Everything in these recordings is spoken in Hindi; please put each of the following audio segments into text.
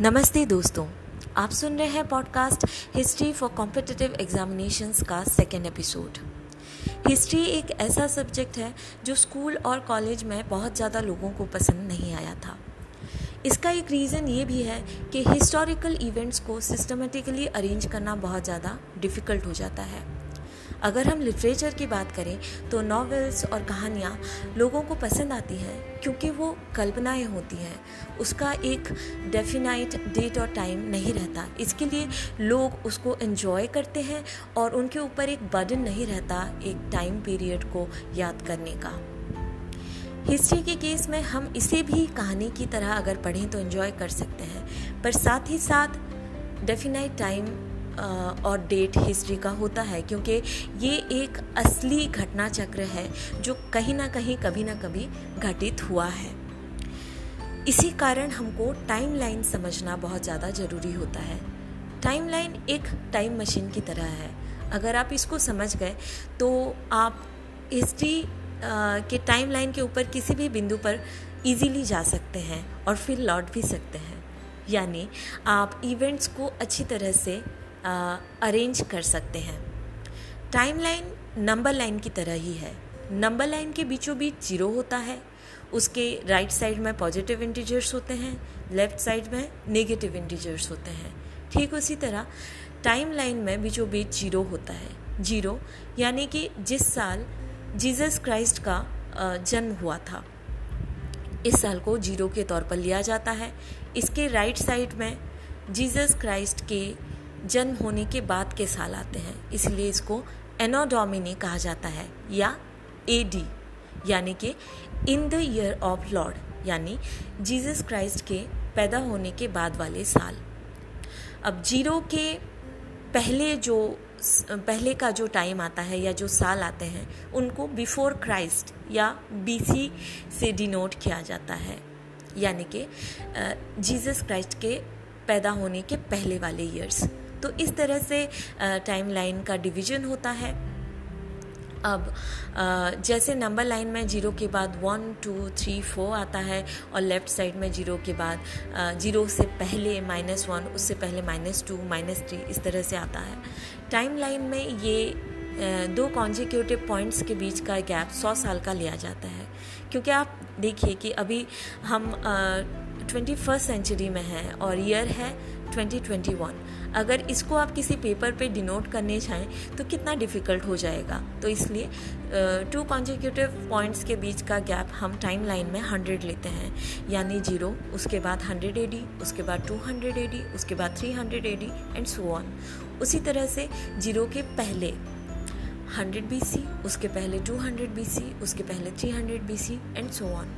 नमस्ते दोस्तों, आप सुन रहे हैं podcast history for competitive examinations का सेकेंड एपिसोड हिस्ट्री एक ऐसा सब्जेक्ट है जो स्कूल और कॉलेज में बहुत ज़्यादा लोगों को पसंद नहीं आया था। इसका एक रीज़न ये भी है कि हिस्टोरिकल इवेंट्स को सिस्टमेटिकली अरेंज करना बहुत ज़्यादा डिफ़िकल्ट हो जाता है। अगर हम लिटरेचर की बात करें तो नॉवेल्स और कहानियाँ लोगों को पसंद आती हैं, क्योंकि वो कल्पनाएँ होती हैं। उसका एक डेफिनाइट डेट और टाइम नहीं रहता। इसके लिए लोग उसको एन्जॉय करते हैं और उनके ऊपर एक बर्डन नहीं रहता एक टाइम पीरियड को याद करने का। हिस्ट्री के केस में हम इसे भी कहानी की तरह अगर पढ़ें तो एंजॉय कर सकते हैं। पर साथ ही साथ डेफिनाइट टाइम और डेट हिस्ट्री का होता है, क्योंकि ये एक असली घटना चक्र है, जो कहीं ना कहीं, कभी ना कभी घटित हुआ है। इसी कारण हमको टाइम लाइन समझना बहुत ज़्यादा ज़रूरी होता है। टाइम लाइन एक टाइम मशीन की तरह है। अगर आप इसको समझ गए तो आप हिस्ट्री के टाइम लाइन के ऊपर किसी भी बिंदु पर इजीली जा सकते हैं और फिर लौट भी सकते हैं। यानी आप इवेंट्स को अच्छी तरह से अरेंज कर सकते हैं। टाइम लाइन नंबर लाइन की तरह ही है। नंबर लाइन के बीचों बीच ज़ीरो होता है। उसके राइट साइड में पॉजिटिव इंटीजर्स होते हैं। लेफ़्ट साइड में नेगेटिव इंटीजर्स होते हैं। ठीक उसी तरह टाइम लाइन में बीचों बीच ज़ीरो होता है। ज़ीरो यानी कि जिस साल जीसस क्राइस्ट का जन्म हुआ था, इस साल को ज़ीरो के तौर पर लिया जाता है। इसके राइट साइड में जीसस क्राइस्ट के जन्म होने के बाद के साल आते हैं। इसलिए इसको एनोडोमिनी कहा जाता है, या ए डी यानी कि in the year of Lord यानी जीसस क्राइस्ट के पैदा होने के बाद वाले साल। अब ज़ीरो के पहले जो, पहले का जो टाइम आता है या जो साल आते हैं, उनको बिफोर क्राइस्ट या बीसी से डिनोट किया जाता है। यानी कि जीसस क्राइस्ट के पैदा होने के पहले वाले ईयर्स तो इस तरह से टाइम लाइन का डिवीज़न होता है। अब जैसे नंबर लाइन में ज़ीरो के बाद वन टू थ्री फोर आता है और लेफ़्ट साइड में ज़ीरो के बाद ज़ीरो से पहले माइनस वन उससे पहले माइनस टू माइनस थ्री इस तरह से आता है। टाइम लाइन में ये दो कॉन्जिक्यूटिव पॉइंट्स के बीच का गैप सौ साल का लिया जाता है। क्योंकि आप देखिए कि अभी हम ट्वेंटी फ़र्स्ट सेंचुरी में है और ईयर है 2021 अगर इसको आप किसी पेपर पे डिनोट करने चाहें तो कितना डिफ़िकल्ट हो जाएगा? तो इसलिए टू कॉन्जिक्यूटिव पॉइंट्स के बीच का गैप हम टाइम लाइन में 100 लेते हैं. यानी ज़ीरो उसके बाद 100 एडी उसके बाद 200 एडी उसके बाद 300 एडी एंड सो ऑन उसी तरह से ज़ीरो के पहले 100 बीसी उसके पहले 200 बीसी उसके पहले 300 बीसी एंड सो ऑन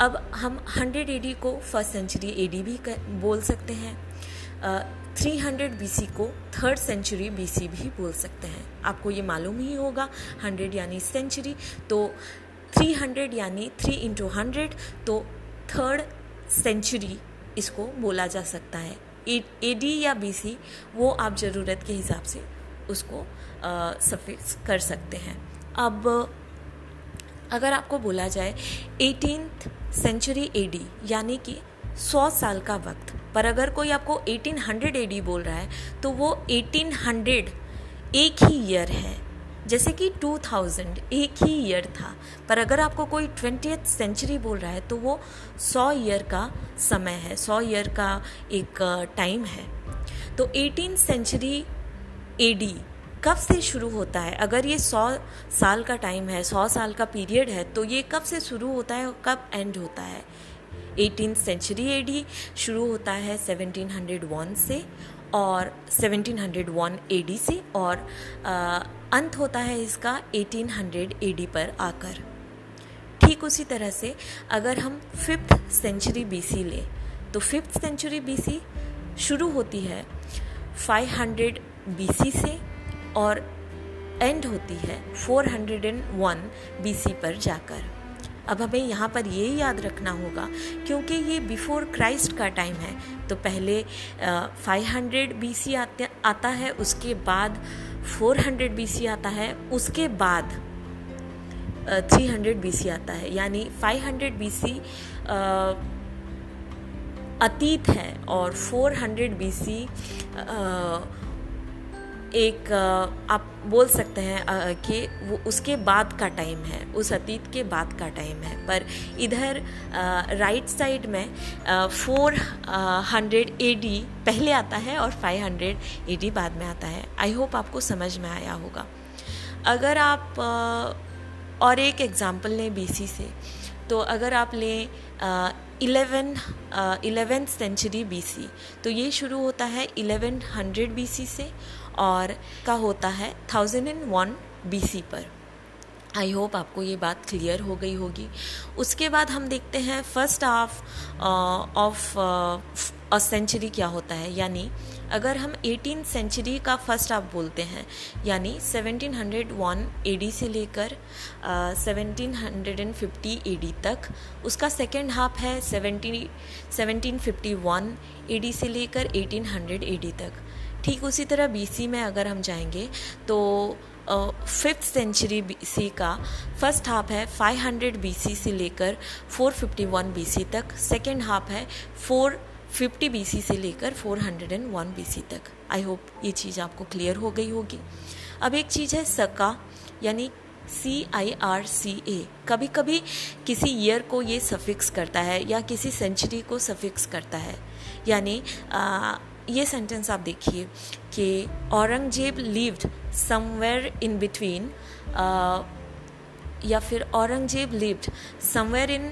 अब हम 100 एडी को फ़र्स्ट सेंचुरी एडी भी कर, बोल सकते हैं। थ्री हंड्रेड बी को थर्ड सेंचुरी बीसी भी बोल सकते हैं। आपको ये मालूम ही होगा हंड्रेड यानी सेंचुरी तो थ्री हंड्रेड यानी थ्री इंटू हंड्रेड तो थर्ड सेंचुरी इसको बोला जा सकता है। ए डी या बी सी वो आप ज़रूरत के हिसाब से उसको सफिक्स कर सकते हैं। अब अगर आपको बोला जाए एटीन सेंचुरी एडी यानी कि सौ साल का वक्त। पर अगर कोई आपको 1800 एडी बोल रहा है तो वो 1800 एक ही ईयर है। जैसे कि 2000 एक ही ईयर था। पर अगर आपको कोई ट्वेंटी सेंचुरी बोल रहा है तो वो 100 ईयर का समय है। 100 ईयर का एक टाइम है। तो एटीन सेंचुरी एडी कब से शुरू होता है? अगर ये सौ साल का टाइम है सौ साल का पीरियड है तो ये कब से शुरू होता है और कब एंड होता है? एटीन सेंचुरी एडी शुरू होता है 1701 से और 1701 एडी से और आ, अंत होता है इसका 1800 एडी पर आकर। ठीक उसी तरह से अगर हम फिफ्थ सेंचुरी बीसी ले तो फिफ्थ सेंचुरी बीसी शुरू होती है 500 बीसी से और एंड होती है 401 बीसी पर जाकर। अब हमें यहाँ पर ये याद रखना होगा, क्योंकि ये बिफोर क्राइस्ट का टाइम है तो पहले फाइव हंड्रेड बी सी आता है, उसके बाद फोर हंड्रेड बी सी आता है, उसके बाद थ्री हंड्रेड बी सी आता है। यानी फाइव हंड्रेड बी सी अतीत है और फोर हंड्रेड 400 बीसी एक आप बोल सकते हैं कि वो उसके बाद का टाइम है, उस अतीत के बाद का टाइम है। पर इधर राइट साइड में फोर हंड्रेड ए डी पहले आता है और फाइव हंड्रेड ए डी बाद में आता है। आई होप आपको समझ में आया होगा। अगर आप और एक एग्ज़ाम्पल लें बीसी से। तो अगर आप लें इलेवन इलेवेंथ सेंचुरी बीसी तो ये शुरू होता है इलेवन हंड्रेड बीसी से और का होता है थाउज़ेंड एंड वन बीसी पर। आई होप आपको ये बात क्लियर हो गई होगी। उसके बाद हम देखते हैं first half of a, century क्या होता है, यानी अगर हम एटीन सेंचुरी का फ़र्स्ट हाफ़ बोलते हैं, यानी 1701 एडी से लेकर seventeen hundred and fifty AD तक, उसका सेकेंड हाफ़ है seventeen seventeen fifty one AD से लेकर एटीन हंड्रेड एडी तक। ठीक उसी तरह बीसी में अगर हम जाएँगे तो फिफ्थ सेंचुरी सी का फ़र्स्ट हाफ़ है 500 बीसी से लेकर 451 बीसी तक सेकेंड हाफ़ है 450 बीसी से लेकर 401 बीसी तक। आई होप ये चीज़ आपको क्लियर हो गई होगी। अब एक चीज़ है सका, यानी सी आई आर सी ए कभी कभी किसी ईयर को ये सफिक्स करता है या किसी सेंचुरी को सफिक्स करता है। यानी ये सेंटेंस आप देखिए कि Aurangzeb lived somewhere in between या फिर Aurangzeb lived somewhere in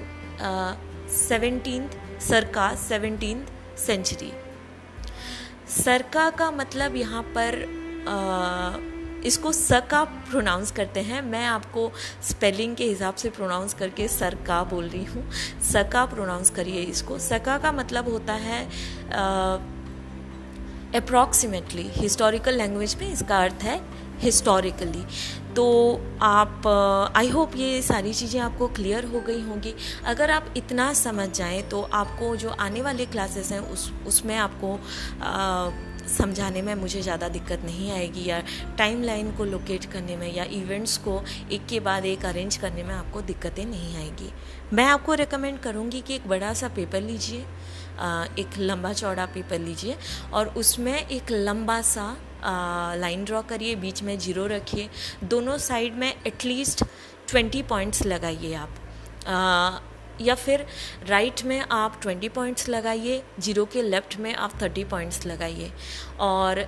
seventeen circa seventeen century. Circa का मतलब यहाँ पर uh, इसको सका प्रोनाउंस करते हैं। मैं आपको स्पेलिंग के हिसाब से प्रोनाउंस करके सरका बोल रही हूँ। सका प्रोनाउंस करिए इसको। सका का मतलब होता है अप्रॉक्सीमेटली हिस्टोरिकल लैंग्वेज में इसका अर्थ है हिस्टोरिकली तो आप आई होप ये सारी चीज़ें आपको क्लियर हो गई होंगी। अगर आप इतना समझ जाएँ तो आपको जो आने वाले क्लासेस हैं उस उसमें आपको आ, समझाने में मुझे ज़्यादा दिक्कत नहीं आएगी या टाइम लाइन को लोकेट करने में या इवेंट्स को एक के बाद एक अरेंज करने में आपको दिक्कतें नहीं आएगी। मैं आपको रिकमेंड करूँगी कि एक बड़ा सा पेपर लीजिए एक लंबा चौड़ा पेपर लीजिए और उसमें एक लंबा सा लाइन ड्रॉ करिए बीच में ज़ीरो रखिए। दोनों साइड में एटलीस्ट ट्वेंटी पॉइंट्स लगाइए आप। आ, या फिर राइट में आप ट्वेंटी पॉइंट्स लगाइए ज़ीरो के लेफ़्ट में आप थर्टी पॉइंट्स लगाइए। और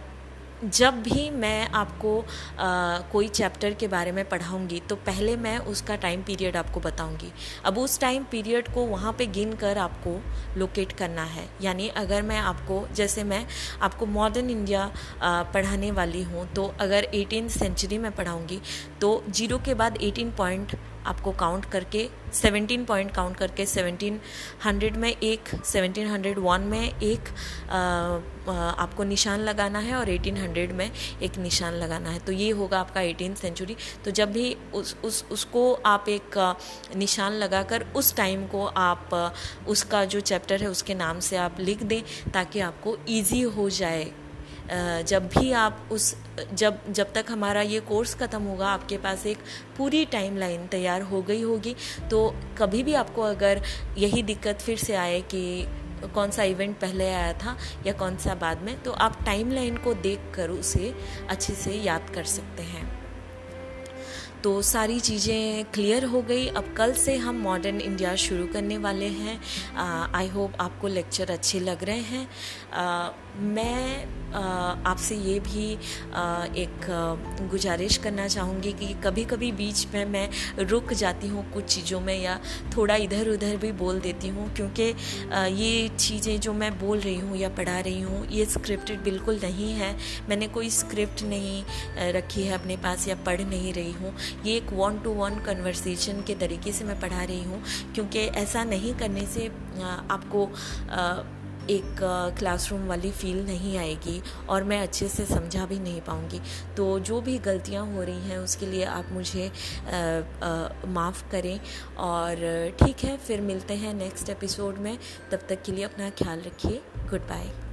जब भी मैं आपको आ, कोई चैप्टर के बारे में पढ़ाऊँगी तो पहले मैं उसका टाइम पीरियड आपको बताऊँगी। अब उस टाइम पीरियड को वहाँ पे गिन कर आपको लोकेट करना है। यानी अगर मैं आपको जैसे मैं आपको मॉडर्न इंडिया पढ़ाने वाली हूँ तो अगर एटीन सेंचुरी में पढ़ाऊँगी तो ज़ीरो के बाद एटीन पॉइंट आपको काउंट करके 17 पॉइंट काउंट करके 1700 में एक 1701 में एक आ, आपको निशान लगाना है और 1800 में एक निशान लगाना है। तो ये होगा आपका एटीन सेंचुरी तो जब भी उस उस उसको आप एक निशान लगाकर उस टाइम को आप उसका जो चैप्टर है उसके नाम से आप लिख दें ताकि आपको ईजी हो जाए। जब भी आप उस जब जब तक हमारा ये कोर्स ख़त्म होगा आपके पास एक पूरी टाइम लाइन तैयार हो गई होगी तो कभी भी आपको अगर यही दिक्कत फिर से आए कि कौन सा इवेंट पहले आया था या कौन सा बाद में तो आप टाइम लाइन को देख कर उसे अच्छे से याद कर सकते हैं। तो सारी चीज़ें क्लियर हो गई। अब कल से हम मॉडर्न इंडिया शुरू करने वाले हैं। आई होप आपको लेक्चर अच्छे लग रहे हैं। आ, मैं आपसे ये भी एक गुजारिश करना चाहूँगी कि कभी कभी बीच में मैं रुक जाती हूँ कुछ चीज़ों में या थोड़ा इधर उधर भी बोल देती हूँ क्योंकि ये चीज़ें जो मैं बोल रही हूँ या पढ़ा रही हूँ, ये स्क्रिप्टेड बिल्कुल नहीं है। मैंने कोई स्क्रिप्ट नहीं रखी है अपने पास या पढ़ नहीं रही हूँ। ये एक वन टू वन कन्वर्सेशन के तरीके से मैं पढ़ा रही हूँ क्योंकि ऐसा नहीं करने से आपको एक क्लासरूम वाली फील नहीं आएगी और मैं अच्छे से समझा भी नहीं पाऊँगी। तो जो भी गलतियाँ हो रही हैं, उसके लिए आप मुझे माफ़ करें और ठीक है, फिर मिलते हैं नेक्स्ट एपिसोड में। तब तक के लिए अपना ख्याल रखिए। Good bye